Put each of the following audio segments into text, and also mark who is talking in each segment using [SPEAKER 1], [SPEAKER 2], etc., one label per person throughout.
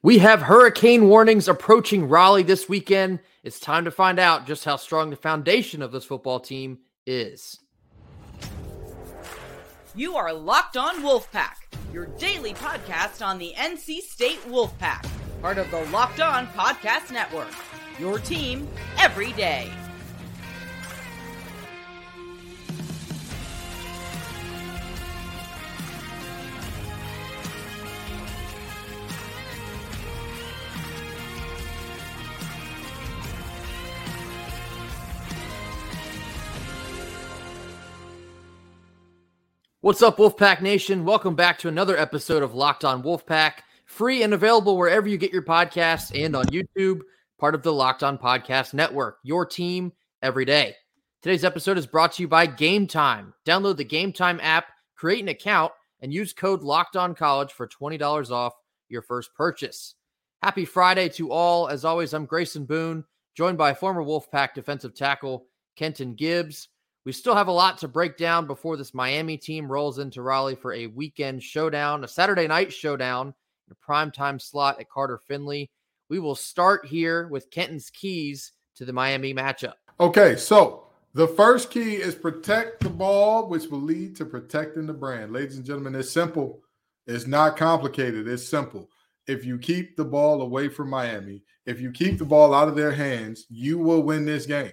[SPEAKER 1] We have hurricane warnings approaching Raleigh this weekend. It's time to find out just how strong the foundation of this football team is.
[SPEAKER 2] You are Locked On Wolfpack, your daily podcast on the NC State Wolfpack, part of the Locked On Podcast Network. Your team every day.
[SPEAKER 1] What's up, Wolfpack Nation? Welcome back to another episode of Locked On Wolfpack, free and available wherever you get your podcasts and on YouTube, part of the Locked On Podcast Network, your team every day. Today's episode is brought to you by Game Time. Download the Game Time app, create an account, and use code Locked On College for $20 off your first purchase. Happy Friday to all. As always, I'm Grayson Boone, joined by former Wolfpack defensive tackle Kenton Gibbs. We still have a lot to break down before this Miami team rolls into Raleigh for a weekend showdown, a Saturday night showdown, in a primetime slot at Carter Finley. We will start here with Kenton's keys to the Miami matchup.
[SPEAKER 3] Okay, so the first key is protect the ball, which will lead to protecting the brand. Ladies and gentlemen, it's simple. It's not complicated. It's simple. If you keep the ball away from Miami, if you keep the ball out of their hands, you will win this game.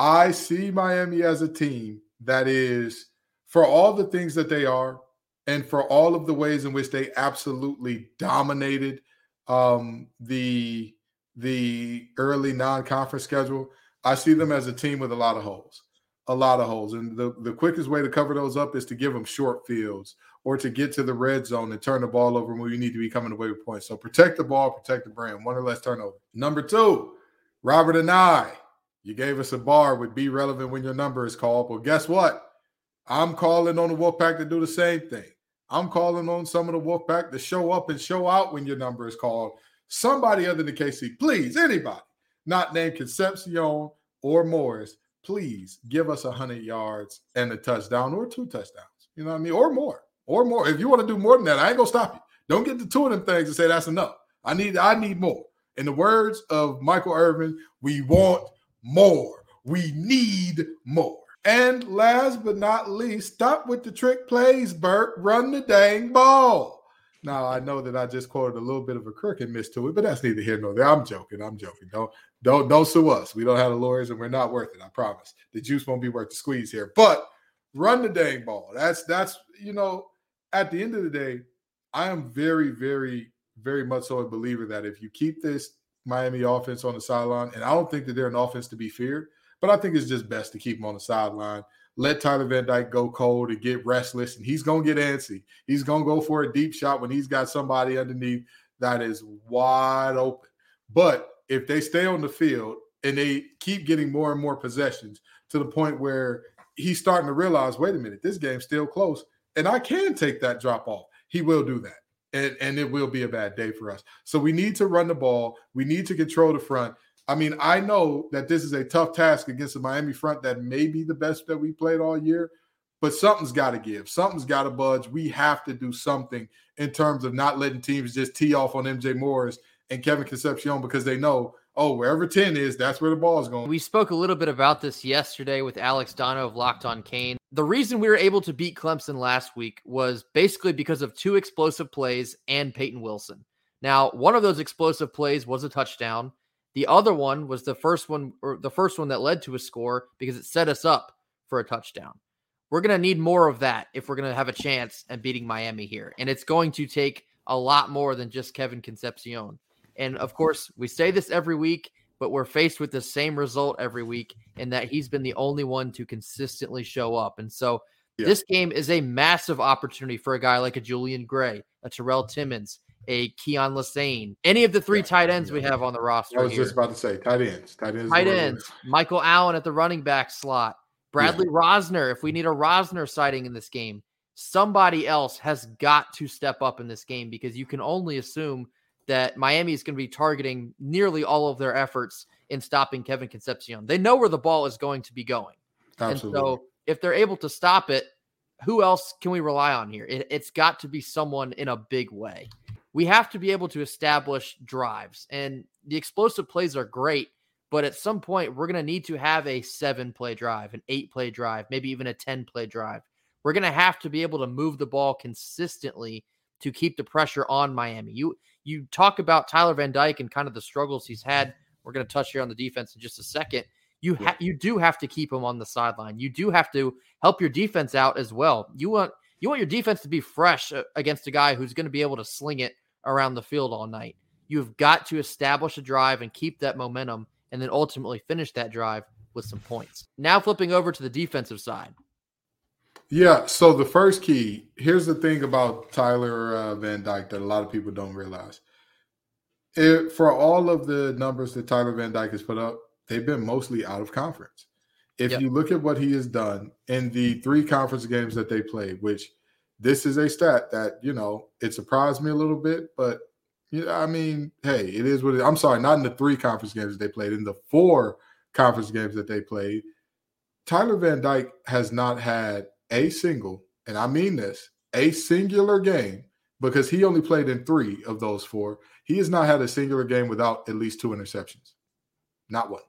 [SPEAKER 3] I see Miami as a team that is, for all the things that they are, and for all of the ways in which they absolutely dominated um, the the early non-conference schedule, I see them as a team with a lot of holes, a lot of holes, and the the quickest way to cover those up is to give them short fields or to get to the red zone and turn the ball over when you need to be coming away with points. So protect the ball, protect the brand. One or less turnover. Number two, Robert Anae you gave us a bar with be relevant when your number is called. Well, guess what? I'm calling on the Wolfpack to do the same thing. I'm calling on some of the Wolfpack to show up and show out when your number is called. Somebody other than KC, please, anybody not named Concepcion or Morris, please give us 100 yards and a touchdown or two touchdowns. You know what I mean? Or more, or more. If you want to do more than that, I ain't gonna stop you. Don't get the two of them things and say that's enough. I need, I need more. In the words of Michael Irvin, we want more. We need more. And last but not least, stop with the trick plays, Bert. Run the dang ball. Now I know that I just quoted a little bit of a crooked miss to it, but that's neither here nor there. I'm joking. I'm joking. Don't don't don't sue us. We don't have the lawyers, and we're not worth it. I promise. The juice won't be worth the squeeze here. But run the dang ball. That's that's you know. At the end of the day, I am very very very much so a believer that if you keep this Miami offense on the sideline. And I don't think that they're an offense to be feared, but I think it's just best to keep them on the sideline. Let Tyler Van Dyke go cold and get restless, and he's going to get antsy. He's going to go for a deep shot when he's got somebody underneath that is wide open. But if they stay on the field and they keep getting more and more possessions to the point where he's starting to realize, wait a minute, this game's still close, and I can take that drop off, he will do that and, and it will be a bad day for us. So we need to run the ball. We need to control the front. I mean, I know that this is a tough task against the Miami front that may be the best that we played all year, but something's got to give. Something's got to budge. We have to do something in terms of not letting teams just tee off on MJ Morris and Kevin Concepcion because they know, oh, wherever 10 is, that's where the ball is going.
[SPEAKER 1] We spoke a little bit about this yesterday with Alex Dono of Locked on Canes. the reason we were able to beat Clemson last week was basically because of two explosive plays and Peyton Wilson. Now, one of those explosive plays was a touchdown. The other one was the first one or the first one that led to a score because it set us up for a touchdown. We're going to need more of that if we're going to have a chance at beating Miami here. And it's going to take a lot more than just Kevin Concepcion. And of course, we say this every week but we're faced with the same result every week and that he's been the only one to consistently show up. And so yeah. this game is a massive opportunity for a guy like a Julian Gray, a Terrell Timmons, a Keyon Lesane, any of the three yeah, tight ends yeah. we have on the roster.
[SPEAKER 3] I was
[SPEAKER 1] here.
[SPEAKER 3] just about to say tight ends. Tight ends.
[SPEAKER 1] Tight ends. Michael Allen at the running back slot. Bradley Rozner, if we need a Rozner sighting in this game, somebody else has got to step up in this game because you can only assume – that Miami is going to be targeting nearly all of their efforts in stopping Kevin Concepcion. They know where the ball is going to be going. Absolutely. And so if they're able to stop it, who else can we rely on here? It, has got to be someone in a big way. we have to be able to establish drives. And the explosive plays are great, but at some point, we're going to need to have a seven play drive, an eight play drive, maybe even a 10 play drive. We're going to have to be able to move the ball consistently to keep the pressure on Miami. You you talk about Tyler Van Dyke and kind of the struggles he's had. We're going to touch here on the defense in just a second. You ha- you do have to keep him on the sideline. You do have to help your defense out as well. You want you want your defense to be fresh uh, against a guy who's going to be able to sling it around the field all night. You've got to establish a drive and keep that momentum and then ultimately finish that drive with some points. Now flipping over to the defensive side.
[SPEAKER 3] Yeah. So the first key here's the thing about Tyler uh, Van Dyke that a lot of people don't realize. It, for all of the numbers that Tyler Van Dyke has put up, they've been mostly out of conference. If yep. you look at what he has done in the three conference games that they played, which this is a stat that you know it surprised me a little bit, but yeah, I mean, hey, it is what it, I'm sorry, not in the three conference games that they played, in the four conference games that they played. Tyler Van Dyke has not had a single, and I mean this, a singular game because he only played in three of those four. He has not had a singular game without at least two interceptions. Not one.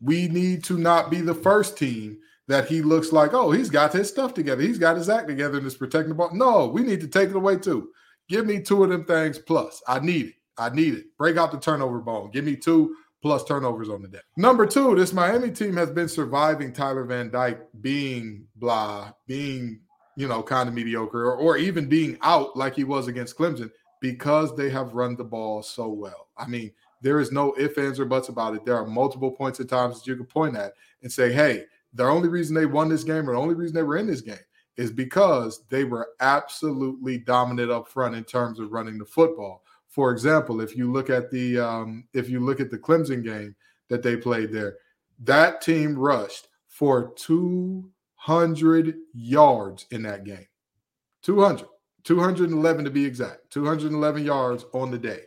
[SPEAKER 3] We need to not be the first team that he looks like, oh, he's got his stuff together. He's got his act together and is protecting the ball. No, we need to take it away too. Give me two of them things plus. I need it. I need it. Break out the turnover bone. Give me two plus turnovers on the day. Number two, this Miami team has been surviving Tyler Van Dyke being blah, being, you know, kind of mediocre, or, or even being out like he was against Clemson because they have run the ball so well. I mean, there is no ifs, ands, or buts about it. There are multiple points at times that you can point at and say, hey, the only reason they won this game or the only reason they were in this game is because they were absolutely dominant up front in terms of running the football. For example, if you look at the um, if you look at the Clemson game that they played there, that team rushed for 200 yards in that game. 200, 211 to be exact, 211 yards on the day.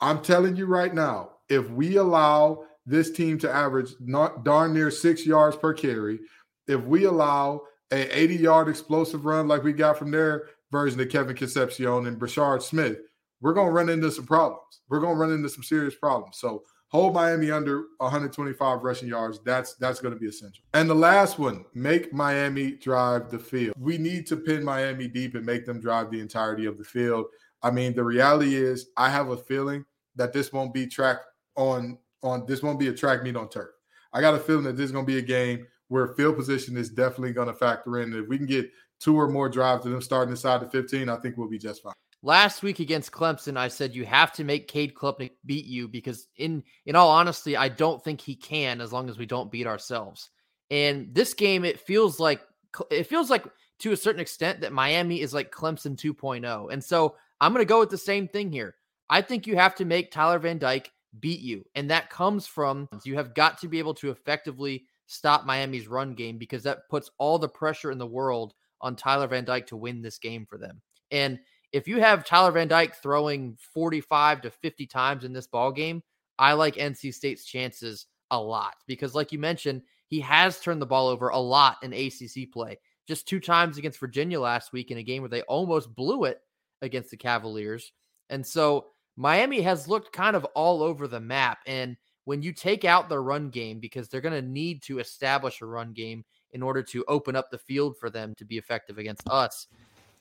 [SPEAKER 3] I'm telling you right now, if we allow this team to average not darn near six yards per carry, if we allow a 80 yard explosive run like we got from their version of Kevin Concepcion and Brashard Smith, we're going to run into some problems. We're going to run into some serious problems. So hold Miami under 125 rushing yards. That's that's going to be essential. And the last one, make Miami drive the field. We need to pin Miami deep and make them drive the entirety of the field. I mean, the reality is, I have a feeling that this won't be track on on this won't be a track meet on turf. I got a feeling that this is going to be a game where field position is definitely going to factor in. If we can get two or more drives to them starting inside the 15, I think we'll be just fine.
[SPEAKER 1] Last week against Clemson, I said you have to make Cade Klubnik beat you because in in all honesty, I don't think he can as long as we don't beat ourselves. And this game, it feels like it feels like to a certain extent that Miami is like Clemson 2.0. And so I'm going to go with the same thing here. I think you have to make Tyler Van Dyke beat you. And that comes from you have got to be able to effectively stop Miami's run game because that puts all the pressure in the world on Tyler Van Dyke to win this game for them. And if you have Tyler Van Dyke throwing 45 to 50 times in this ball game, I like NC State's chances a lot because like you mentioned, he has turned the ball over a lot in ACC play. Just two times against Virginia last week in a game where they almost blew it against the Cavaliers. And so Miami has looked kind of all over the map. And when you take out the run game, because they're going to need to establish a run game in order to open up the field for them to be effective against us.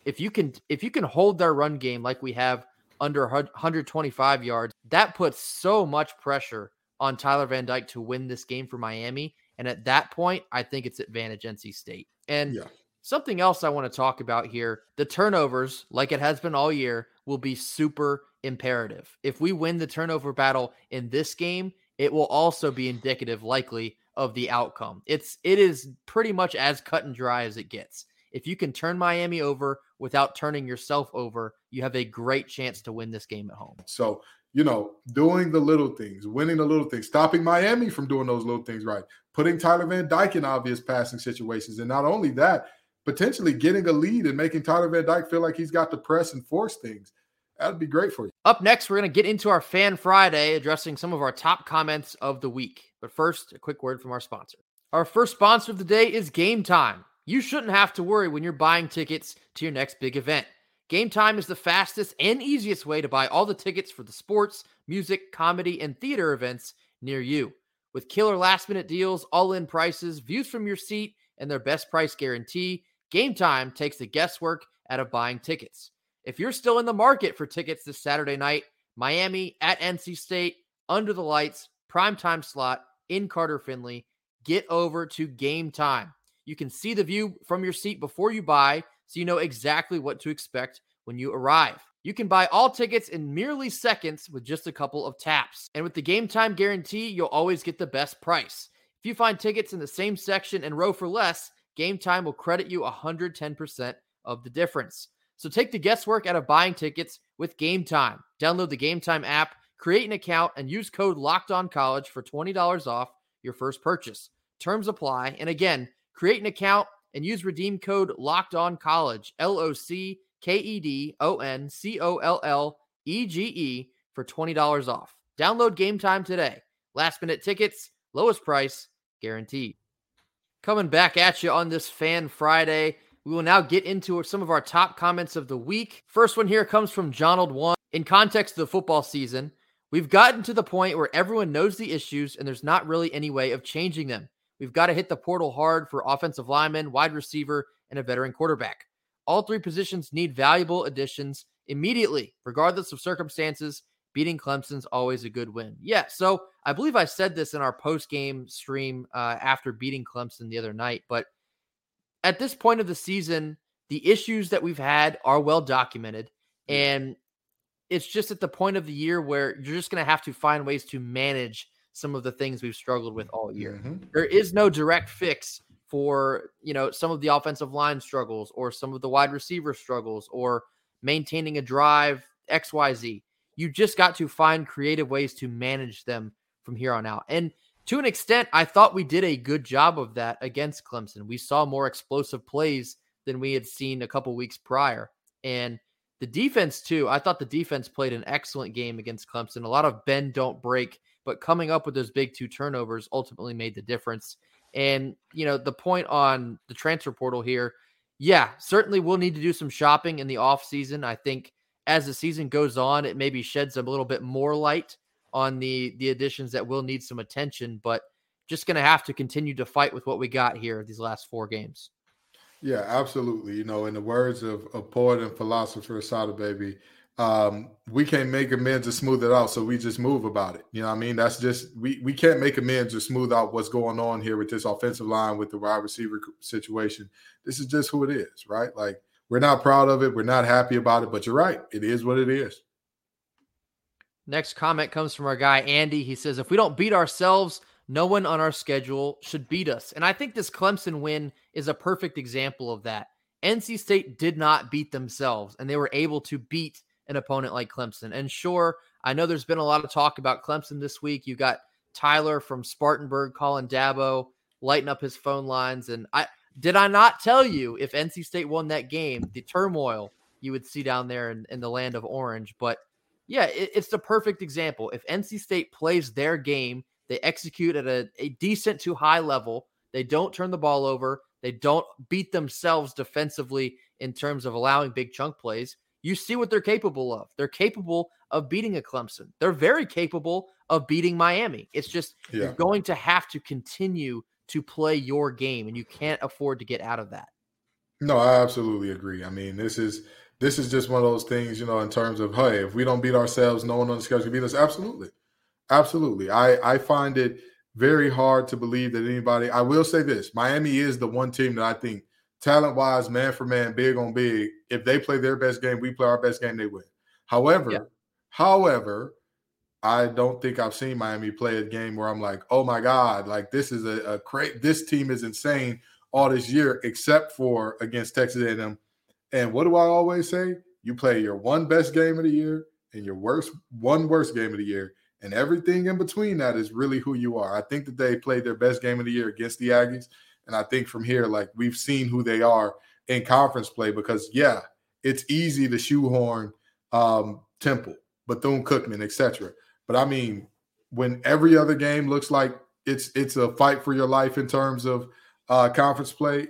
[SPEAKER 1] If you can, if you can hold their run game like we have under 125 yards, that puts so much pressure on Tyler Van Dyke to win this game for Miami. And at that point, I think it's advantage NC State. And yeah. something else I want to talk about here the turnovers, like it has been all year, will be super imperative. If we win the turnover battle in this game, it will also be indicative likely of the outcome. It's it is pretty much as cut and dry as it gets. If you can turn Miami over without turning yourself over, you have a great chance to win this game at home.
[SPEAKER 3] So, you know, doing the little things, winning the little things, stopping Miami from doing those little things right, putting Tyler Van Dyke in obvious passing situations. And not only that, potentially getting a lead and making Tyler Van Dyke feel like he's got to press and force things. That'd be great for you.
[SPEAKER 1] Up next, we're going to get into our Fan Friday, addressing some of our top comments of the week. But first, a quick word from our sponsor. Our first sponsor of the day is Game Time. You shouldn't have to worry when you're buying tickets to your next big event. Game Time is the fastest and easiest way to buy all the tickets for the sports, music, comedy, and theater events near you. With killer last minute deals, all in prices, views from your seat, and their best price guarantee, Game Time takes the guesswork out of buying tickets. If you're still in the market for tickets this Saturday night, Miami at NC State, under the lights, prime time slot in Carter Finley, get over to Game Time. You can see the view from your seat before you buy, so you know exactly what to expect when you arrive. You can buy all tickets in merely seconds with just a couple of taps. And with the game time guarantee, you'll always get the best price. If you find tickets in the same section and row for less, Game Time will credit you 110% of the difference. So take the guesswork out of buying tickets with Game Time. Download the Game Time app, create an account, and use code Locked On College for $20 off your first purchase. Terms apply. And again, create an account and use redeem code Locked On College L O C K E D O N C O L L E G E for $20 off. Download Game Time today. Last minute tickets, lowest price guaranteed. Coming back at you on this Fan Friday. We will now get into some of our top comments of the week. First one here comes from Jonald One. In context of the football season, we've gotten to the point where everyone knows the issues and there's not really any way of changing them. We've got to hit the portal hard for offensive linemen, wide receiver, and a veteran quarterback. All three positions need valuable additions immediately, regardless of circumstances. Beating Clemson's always a good win. Yeah, so I believe I said this in our post game stream uh, after beating Clemson the other night, but at this point of the season, the issues that we've had are well documented. And it's just at the point of the year where you're just going to have to find ways to manage some of the things we've struggled with all year. Mm-hmm. There is no direct fix for, you know, some of the offensive line struggles or some of the wide receiver struggles or maintaining a drive XYZ. You just got to find creative ways to manage them from here on out. And to an extent, I thought we did a good job of that against Clemson. We saw more explosive plays than we had seen a couple weeks prior. And the defense, too, I thought the defense played an excellent game against Clemson. A lot of bend, don't break, but coming up with those big two turnovers ultimately made the difference. And, you know, the point on the transfer portal here, yeah, certainly we'll need to do some shopping in the offseason. I think as the season goes on, it maybe sheds a little bit more light on the the additions that will need some attention, but just going to have to continue to fight with what we got here these last four games.
[SPEAKER 3] Yeah, absolutely. You know, in the words of a poet and philosopher, Sada Baby, um, we can't make amends or smooth it out, so we just move about it. You know what I mean? That's just we we can't make amends or smooth out what's going on here with this offensive line with the wide receiver situation. This is just who it is, right? Like we're not proud of it, we're not happy about it, but you're right. It is what it is.
[SPEAKER 1] Next comment comes from our guy, Andy. He says, If we don't beat ourselves, no one on our schedule should beat us. And I think this Clemson win is a perfect example of that. NC State did not beat themselves, and they were able to beat an opponent like Clemson. And sure, I know there's been a lot of talk about Clemson this week. You got Tyler from Spartanburg calling Dabo, lighting up his phone lines. And I did I not tell you if NC State won that game, the turmoil you would see down there in, in the land of orange. But yeah, it, it's the perfect example. If NC State plays their game, they execute at a, a decent to high level, they don't turn the ball over, they don't beat themselves defensively in terms of allowing big chunk plays. You see what they're capable of. They're capable of beating a Clemson. They're very capable of beating Miami. It's just yeah. you're going to have to continue to play your game, and you can't afford to get out of that.
[SPEAKER 3] No, I absolutely agree. I mean, this is this is just one of those things, you know, in terms of hey, if we don't beat ourselves, no one on the schedule can beat us. Absolutely, absolutely. I I find it very hard to believe that anybody. I will say this: Miami is the one team that I think, talent wise, man for man, big on big. If they play their best game, we play our best game, they win. However, yeah. however, I don't think I've seen Miami play a game where I'm like, oh my god, like this is a, a great. This team is insane all this year, except for against Texas A&M and what do I always say? You play your one best game of the year and your worst one worst game of the year, and everything in between that is really who you are. I think that they played their best game of the year against the Aggies, and I think from here, like we've seen who they are in conference play. Because yeah, it's easy to shoehorn um, Temple, Bethune Cookman, etc. But I mean, when every other game looks like it's it's a fight for your life in terms of uh, conference play,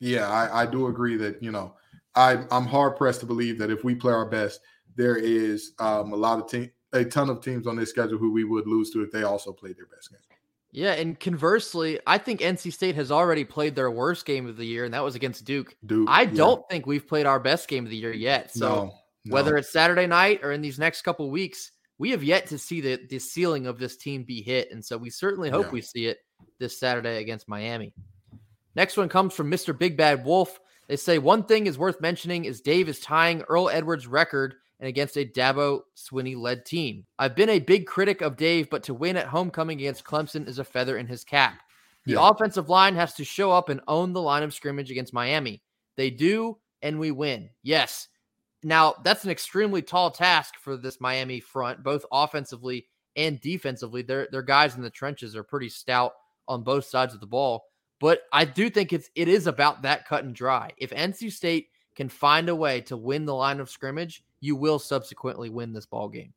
[SPEAKER 3] yeah, I, I do agree that you know I, I'm hard pressed to believe that if we play our best, there is um, a lot of team, a ton of teams on this schedule who we would lose to if they also played their best game.
[SPEAKER 1] Yeah, and conversely, I think NC State has already played their worst game of the year, and that was against Duke. Duke. I yeah. don't think we've played our best game of the year yet. So no, no. whether it's Saturday night or in these next couple weeks, we have yet to see the the ceiling of this team be hit, and so we certainly hope yeah. we see it this Saturday against Miami. Next one comes from Mr. Big Bad Wolf. They say one thing is worth mentioning is Dave is tying Earl Edwards' record and against a Dabo Swinney led team. I've been a big critic of Dave, but to win at homecoming against Clemson is a feather in his cap. The yeah. offensive line has to show up and own the line of scrimmage against Miami. They do, and we win. Yes. Now, that's an extremely tall task for this Miami front, both offensively and defensively. Their, their guys in the trenches are pretty stout on both sides of the ball. But I do think it's it is about that cut and dry. If NC State can find a way to win the line of scrimmage, you will subsequently win this ball game.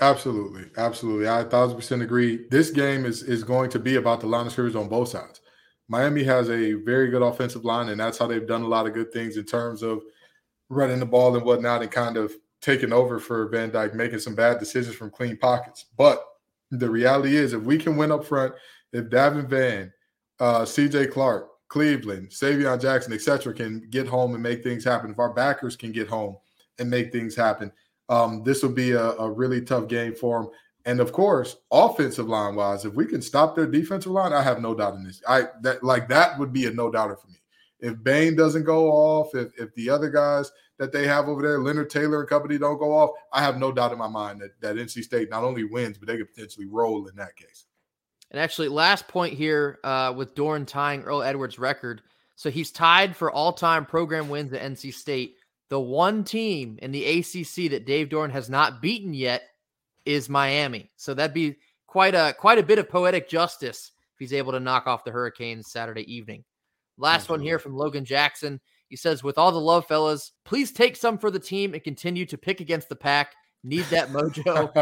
[SPEAKER 3] Absolutely, absolutely. I thousand percent agree. This game is is going to be about the line of scrimmage on both sides. Miami has a very good offensive line, and that's how they've done a lot of good things in terms of running the ball and whatnot, and kind of taking over for Van Dyke, making some bad decisions from clean pockets. But the reality is, if we can win up front, if Davin Vann, uh, C.J. Clark, Cleveland, Savion Jackson, etc., can get home and make things happen, if our backers can get home and make things happen, um, this will be a, a, really tough game for them. And of course, offensive line wise, if we can stop their defensive line, I have no doubt in this. I that like that would be a no doubter for me. If Bain doesn't go off, if if the other guys that they have over there, Leonard Taylor and company, don't go off, I have no doubt in my mind that that NC State not only wins, but they could potentially roll in that case.
[SPEAKER 1] And actually, last point here uh, with Doeren tying Earl Edwards' record. So he's tied for all time program wins at NC State. The one team in the ACC that Dave Doeren has not beaten yet is Miami. So that'd be quite a quite a bit of poetic justice if he's able to knock off the Hurricanes Saturday evening. Last Absolutely. one here from Logan Jackson. He says, "With all the love, fellas, please take some for the team and continue to pick against the pack. Need that mojo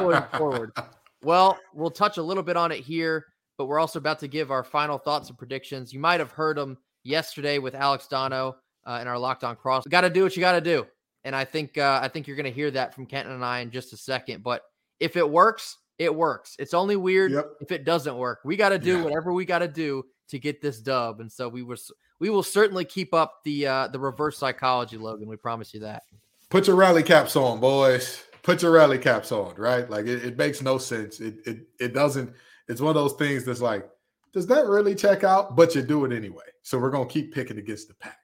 [SPEAKER 1] going forward." Well, we'll touch a little bit on it here, but we're also about to give our final thoughts and predictions. You might have heard them yesterday with Alex Dono uh, in our Locked On Cross. Got to do what you got to do, and I think uh, I think you're going to hear that from Kenton and I in just a second. But if it works, it works. It's only weird yep. if it doesn't work. We got to do yeah. whatever we got to do to get this dub, and so we was we will certainly keep up the uh, the reverse psychology, Logan. We promise you that.
[SPEAKER 3] Put your rally caps on, boys put your rally caps on, right? Like it, it makes no sense. It, it it doesn't. It's one of those things that's like, does that really check out? But you do it anyway. So we're gonna keep picking against the pack.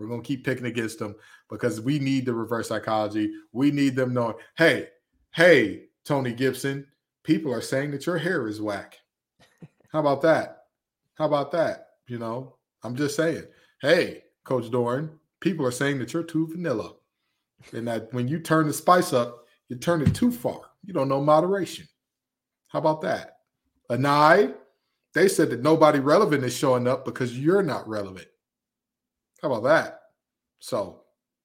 [SPEAKER 3] We're gonna keep picking against them because we need the reverse psychology. We need them knowing, hey, hey, Tony Gibson, people are saying that your hair is whack. How about that? How about that? You know, I'm just saying, hey, Coach Doeren, people are saying that you're too vanilla. And that when you turn the spice up, you turn it too far. You don't know moderation. How about that? Anae, they said that nobody relevant is showing up because you're not relevant. How about that? So,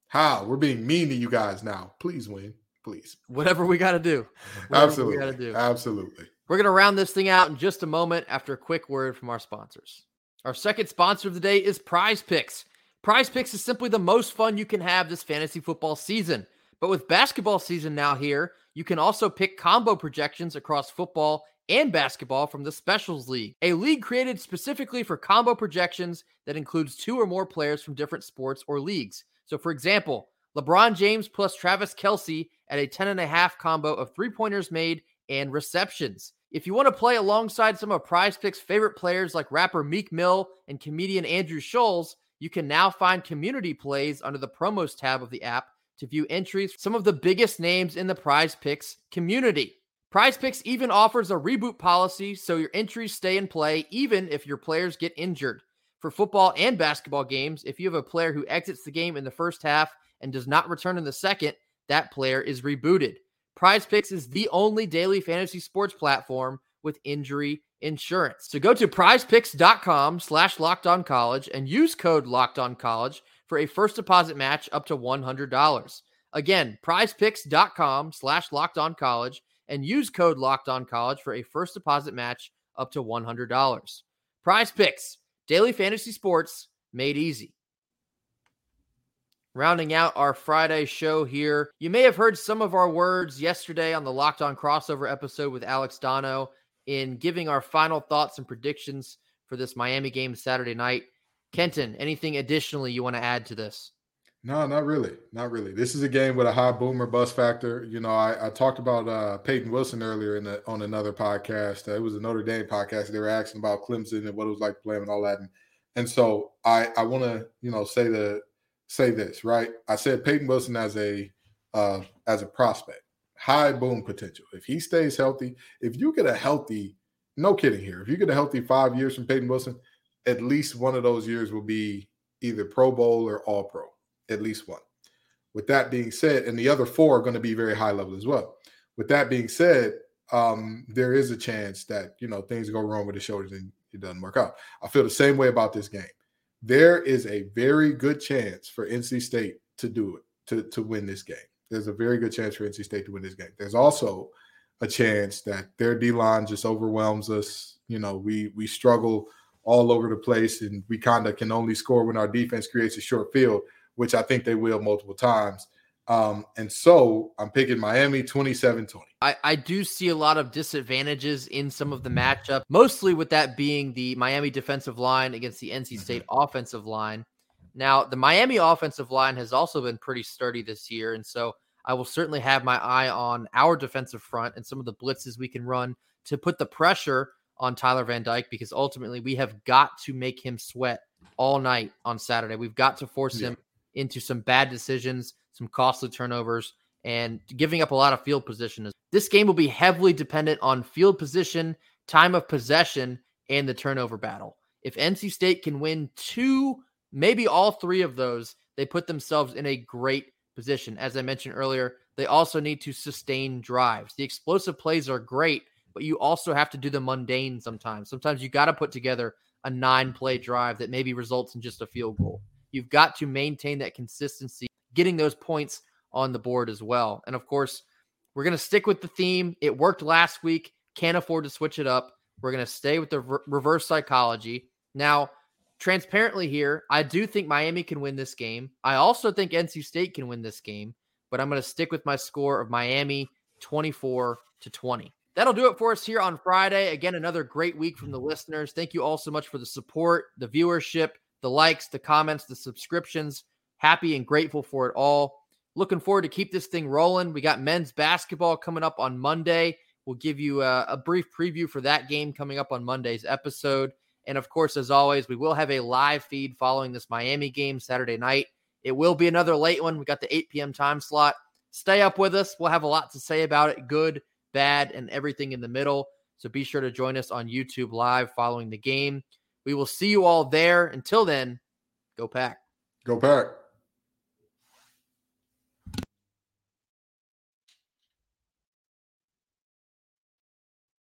[SPEAKER 3] how? We're being mean to you guys now. Please win. Please.
[SPEAKER 1] Whatever we got to do.
[SPEAKER 3] Whatever Absolutely. We got to do. Absolutely.
[SPEAKER 1] We're going to round this thing out in just a moment after a quick word from our sponsors. Our second sponsor of the day is Prize Picks. Prize Picks is simply the most fun you can have this fantasy football season. But with basketball season now here, you can also pick combo projections across football and basketball from the Specials League, a league created specifically for combo projections that includes two or more players from different sports or leagues. So, for example, LeBron James plus Travis Kelce at a 10 and a half combo of three pointers made and receptions. If you want to play alongside some of Prize Picks' favorite players like rapper Meek Mill and comedian Andrew Schulz, you can now find community plays under the promos tab of the app to view entries from some of the biggest names in the prize picks community. Prize Picks even offers a reboot policy so your entries stay in play even if your players get injured. For football and basketball games, if you have a player who exits the game in the first half and does not return in the second, that player is rebooted. Prize Picks is the only daily fantasy sports platform with injury insurance. So go to prizepicks.com slash locked on college and use code locked on college for a first deposit match up to $100. Again, prizepicks.com slash locked on college and use code locked on college for a first deposit match up to $100. Prize Picks, daily fantasy sports made easy. rounding out our Friday show here. You may have heard some of our words yesterday on the Locked On crossover episode with Alex Dono in giving our final thoughts and predictions for this Miami game Saturday night. Kenton, anything additionally you want to add to this?
[SPEAKER 3] No, not really. Not really. This is a game with a high boomer bust factor. You know, I, I talked about uh, Peyton Wilson earlier in the, on another podcast. Uh, it was a Notre Dame podcast. They were asking about Clemson and what it was like playing and all that. And, and so I, I want to, you know, say the say this, right? I said Peyton Wilson as a uh, as a prospect, high boom potential. If he stays healthy, if you get a healthy, no kidding here, if you get a healthy five years from Peyton Wilson, at least one of those years will be either Pro Bowl or All Pro, at least one. With that being said, and the other four are going to be very high level as well. With that being said, um, there is a chance that you know things go wrong with the shoulders and it doesn't work out. I feel the same way about this game there is a very good chance for NC State to do it, to, to win this game. There's a very good chance for NC State to win this game. There's also a chance that their D line just overwhelms us. You know, we we struggle all over the place, and we kind of can only score when our defense creates a short field, which I think they will multiple times. Um, and so I'm picking Miami 27 20.
[SPEAKER 1] I, I do see a lot of disadvantages in some of the matchup, mostly with that being the Miami defensive line against the NC State mm-hmm. offensive line. Now, the Miami offensive line has also been pretty sturdy this year. And so I will certainly have my eye on our defensive front and some of the blitzes we can run to put the pressure on Tyler Van Dyke because ultimately we have got to make him sweat all night on Saturday. We've got to force yeah. him into some bad decisions some costly turnovers, and giving up a lot of field position. This game will be heavily dependent on field position, time of possession, and the turnover battle. If NC State can win two, maybe all three of those, they put themselves in a great position. As I mentioned earlier, they also need to sustain drives. The explosive plays are great, but you also have to do the mundane sometimes. Sometimes you got to put together a nine play drive that maybe results in just a field goal. You've got to maintain that consistency getting those points on the board as well. And of course, we're going to stick with the theme. It worked last week. Can't afford to switch it up. We're going to stay with the re- reverse psychology. Now, transparently here, I do think Miami can win this game. I also think NC State can win this game, but I'm going to stick with my score of Miami 24 to 20. That'll do it for us here on Friday. Again, another great week from the listeners. Thank you all so much for the support, the viewership, the likes, the comments, the subscriptions happy and grateful for it all. Looking forward to keep this thing rolling. We got men's basketball coming up on Monday. We'll give you a, a, brief preview for that game coming up on Monday's episode. And of course, as always, we will have a live feed following this Miami game Saturday night. It will be another late one. We got the 8 p.m. time slot. Stay up with us. We'll have a lot to say about it good, bad, and everything in the middle. So be sure to join us on YouTube live following the game. We will see you all there. Until then, go pack.
[SPEAKER 3] Go pack.